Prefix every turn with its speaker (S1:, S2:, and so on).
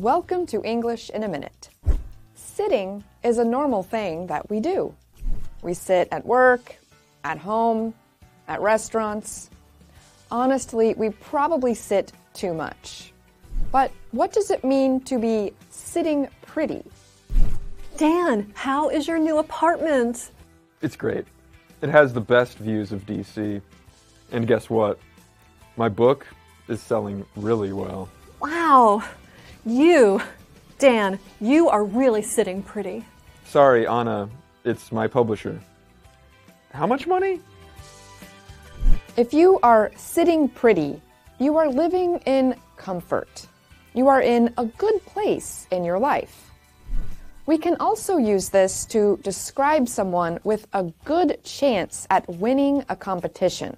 S1: Welcome to English in a Minute. Sitting is a normal thing that we do. We sit at work, at home, at restaurants. Honestly, we probably sit too much. But what does it mean to be sitting pretty?
S2: Dan, how is your new apartment?
S3: It's great. It has the best views of DC. And guess what? My book is selling really well.
S2: Wow. You, Dan, you are really sitting pretty.
S3: Sorry, Anna, it's my publisher. How much money?
S1: If you are sitting pretty, you are living in comfort. You are in a good place in your life. We can also use this to describe someone with a good chance at winning a competition.